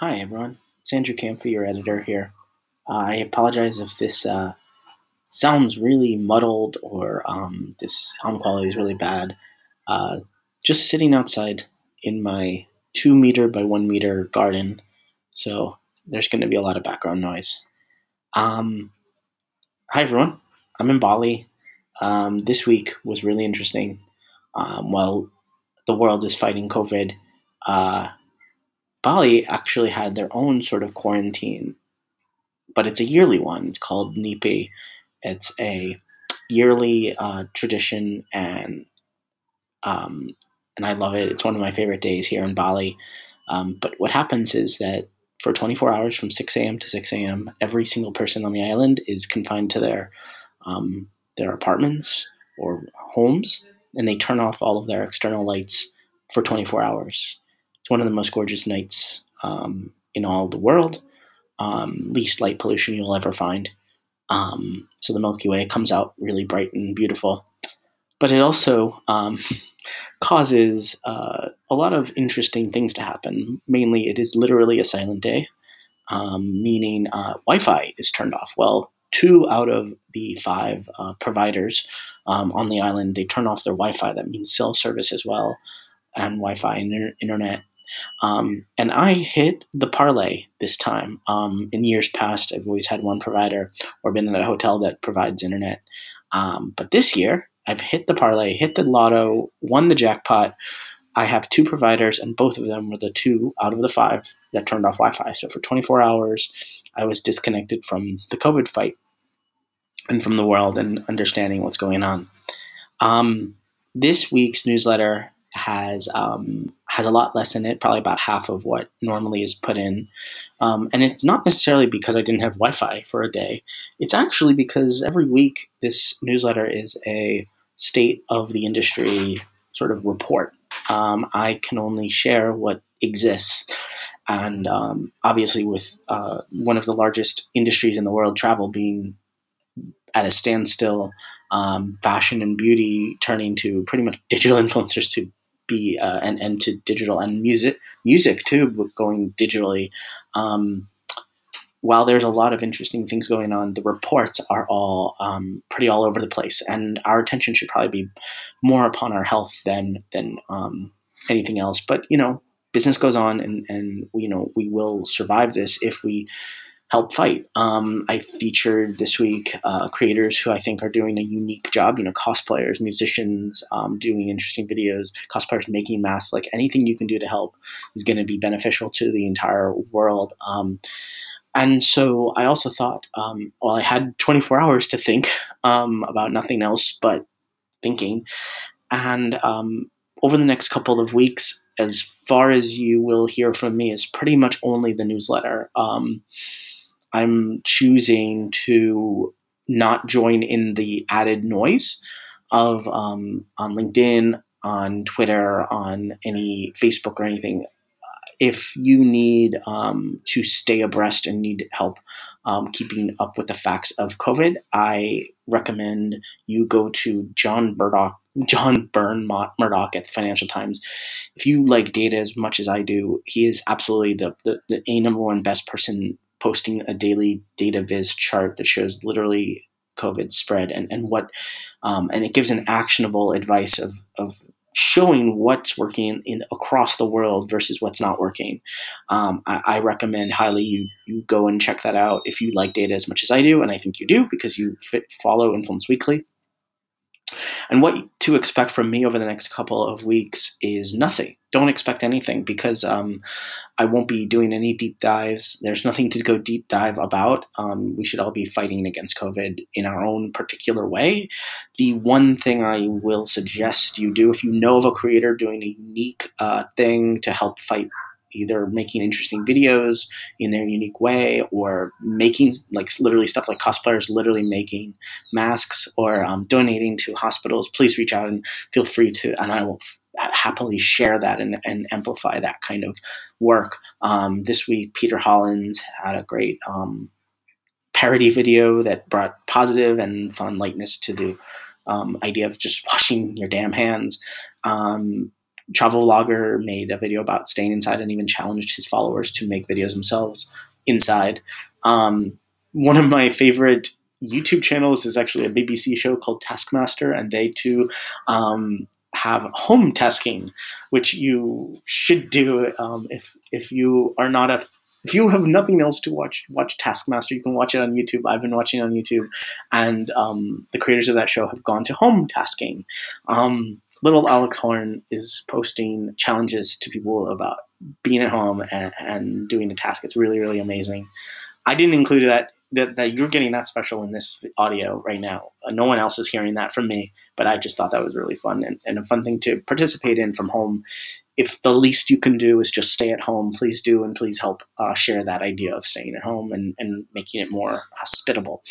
Hi, everyone. It's Andrew Kamphey, your editor here. Uh, I apologize if this uh, sounds really muddled or um, this sound quality is really bad. Uh, just sitting outside in my two meter by one meter garden, so there's going to be a lot of background noise. Um, hi, everyone. I'm in Bali. Um, this week was really interesting. Um, while the world is fighting COVID, uh, Bali actually had their own sort of quarantine, but it's a yearly one. It's called Nyepi. It's a yearly uh, tradition, and um, and I love it. It's one of my favorite days here in Bali. Um, but what happens is that for 24 hours from 6 a.m. to 6 a.m., every single person on the island is confined to their um, their apartments or homes, and they turn off all of their external lights for 24 hours. It's one of the most gorgeous nights um, in all the world. Um, least light pollution you'll ever find. Um, so the Milky Way comes out really bright and beautiful. But it also um, causes uh, a lot of interesting things to happen. Mainly, it is literally a silent day, um, meaning uh, Wi Fi is turned off. Well, two out of the five uh, providers um, on the island they turn off their Wi-Fi. That means cell service as well, and Wi-Fi and internet. Um, and I hit the parlay this time. Um, in years past, I've always had one provider or been in a hotel that provides internet. Um, but this year, I've hit the parlay, hit the lotto, won the jackpot. I have two providers, and both of them were the two out of the five that turned off Wi Fi. So for 24 hours, I was disconnected from the COVID fight and from the world and understanding what's going on. Um, this week's newsletter has um, has a lot less in it, probably about half of what normally is put in. Um, and it's not necessarily because I didn't have Wi-Fi for a day. It's actually because every week this newsletter is a state of the industry sort of report. Um, I can only share what exists. And um, obviously, with uh, one of the largest industries in the world, travel being at a standstill, um, fashion and beauty turning to pretty much digital influencers to be uh, and and to digital and music music too going digitally. Um, while there's a lot of interesting things going on, the reports are all um, pretty all over the place, and our attention should probably be more upon our health than than um, anything else. But you know, business goes on, and and you know we will survive this if we help fight. Um, I featured this week uh, creators who I think are doing a unique job. You know, cosplayers, musicians, um, doing interesting videos, cosplayers making masks. Like anything you can do to help is going to be beneficial to the entire world. Um, and so I also thought, um, well, I had 24 hours to think um, about nothing else but thinking. And um, over the next couple of weeks, as far as you will hear from me, is pretty much only the newsletter. Um, I'm choosing to not join in the added noise of um, on LinkedIn, on Twitter, on any Facebook or anything. If you need um, to stay abreast and need help um, keeping up with the facts of COVID, I recommend you go to John Murdoch, John Burn-Murdoch at the Financial Times. If you like data as much as I do, he is absolutely the, the, the a number one best person posting a daily data viz chart that shows literally COVID spread and, and what, um, and it gives an actionable advice of, of showing what's working in, in, across the world versus what's not working. Um, I, I, recommend highly you you go and check that out if you like data as much as I do, and I think you do because you fit, follow Influence Weekly. And what to expect from me over the next couple of weeks is nothing. Don't expect anything because um, I won't be doing any deep dives. There's nothing to go deep dive about. Um, we should all be fighting against COVID in our own particular way. The one thing I will suggest you do if you know of a creator doing a unique uh, thing to help fight either making interesting videos in their unique way or making like literally stuff like cosplayers literally making masks or um, donating to hospitals please reach out and feel free to and i will f- happily share that and, and, amplify that kind of work. Um, this week Peter Hollens had a great um, parody video that brought positive and fun lightness to the um, idea of just washing your damn hands. Um, travel vlogger made a video about staying inside and even challenged his followers to make videos themselves inside. Um, one of my favorite YouTube channels is actually a BBC show called Taskmaster, and they too um, have home tasking, which you should do um, if if you are not a if you have nothing else to watch, watch Taskmaster. You can watch it on YouTube. I've been watching on YouTube, and um, the creators of that show have gone to home tasking. Um, little Alex Horne is posting challenges to people about being at home and, and doing a task. It's really, really amazing. I didn't include that, that that you're getting that special in this audio right now. Uh, no one else is hearing that from me, but I just thought that was really fun and, and a fun thing to participate in from home. If the least you can do is just stay at home, please do, and please help uh, share that idea of staying at home and, and making it more hospitable.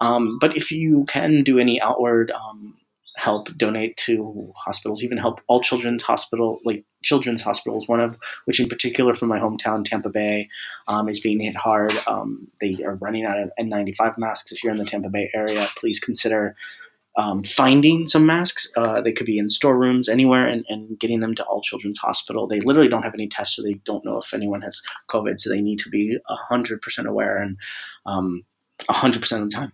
Um, but if you can do any outward um, help donate to hospitals, even help all children's hospital, like children's hospitals. One of which, in particular, from my hometown, Tampa Bay, um, is being hit hard. Um, they are running out of N95 masks. If you're in the Tampa Bay area, please consider. Um, finding some masks. Uh, they could be in storerooms anywhere and, and getting them to all children's hospital. They literally don't have any tests, so they don't know if anyone has COVID. So they need to be 100% aware and um, 100% of the time.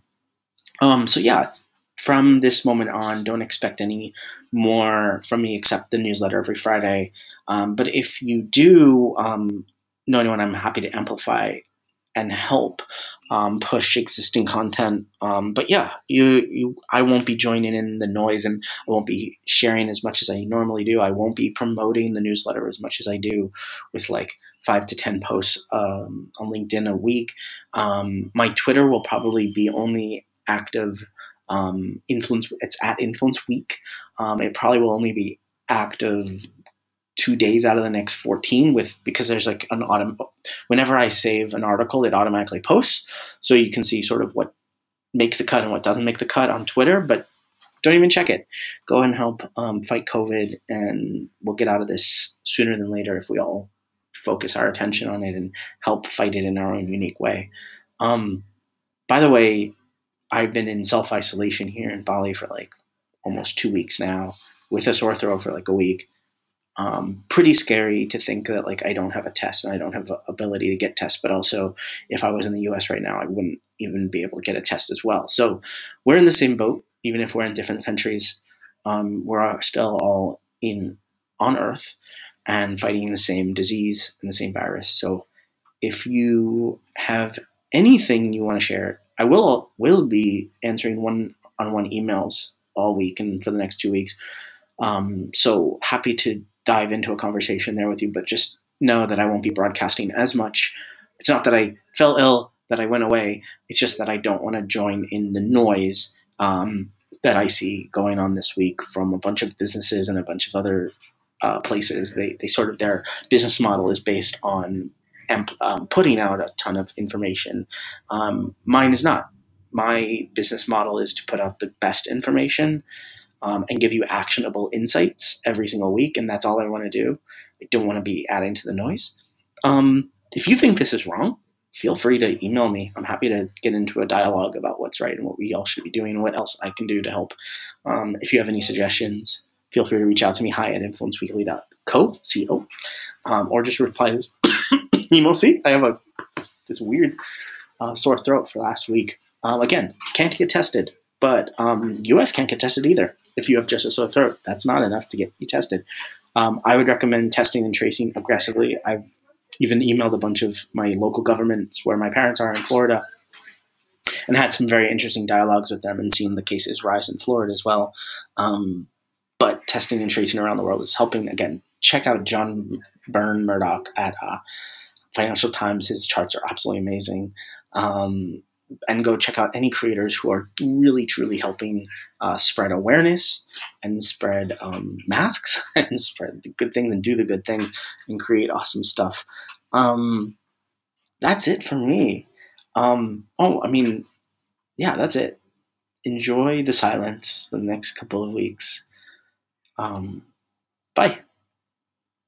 Um, so yeah, from this moment on, don't expect any more from me except the newsletter every Friday. Um, but if you do um, know anyone, I'm happy to amplify and help um, push existing content. Um, but yeah, you, you, I won't be joining in the noise, and I won't be sharing as much as I normally do. I won't be promoting the newsletter as much as I do, with like five to ten posts um, on LinkedIn a week. Um, my Twitter will probably be only active um, influence. It's at Influence Week. Um, it probably will only be active two days out of the next 14 with because there's like an autumn whenever i save an article it automatically posts so you can see sort of what makes the cut and what doesn't make the cut on twitter but don't even check it go and help um, fight covid and we'll get out of this sooner than later if we all focus our attention on it and help fight it in our own unique way um, by the way I've been in self isolation here in Bali for like almost two weeks now with a sore throat for like a week. Um, pretty scary to think that like I don't have a test and I don't have the ability to get tests, but also if I was in the US right now, I wouldn't even be able to get a test as well. So we're in the same boat, even if we're in different countries. Um, we're still all in on Earth and fighting the same disease and the same virus. So if you have anything you want to share, I will will be answering one on one emails all week and for the next two weeks. Um, so happy to dive into a conversation there with you, but just know that I won't be broadcasting as much. It's not that I fell ill, that I went away. It's just that I don't want to join in the noise um, that I see going on this week from a bunch of businesses and a bunch of other uh, places. They, they sort of their business model is based on and um, putting out a ton of information. Um, mine is not. My business model is to put out the best information um, and give you actionable insights every single week, and that's all I want to do. I don't want to be adding to the noise. Um, if you think this is wrong, feel free to email me. I'm happy to get into a dialogue about what's right and what we all should be doing and what else I can do to help. Um, if you have any suggestions, feel free to reach out to me. Hi at influenceweekly.co, C-O, um, or just reply this email. See, I have a this weird uh, sore throat for last week. Um, again, can't get tested, but um, US can't get tested either. If you have just a sore throat, that's not enough to get you tested. Um, I would recommend testing and tracing aggressively. I've even emailed a bunch of my local governments where my parents are in Florida and had some very interesting dialogues with them and seen the cases rise in Florida as well. Um, but testing and tracing around the world is helping. Again, check out John Burn-Murdoch at uh, Financial Times. His charts are absolutely amazing. Um, and go check out any creators who are really, truly helping uh, spread awareness and spread um, masks and spread the good things and do the good things and create awesome stuff. Um, that's it for me. Um, oh, I mean, yeah, that's it. Enjoy the silence the next couple of weeks. Um, bye.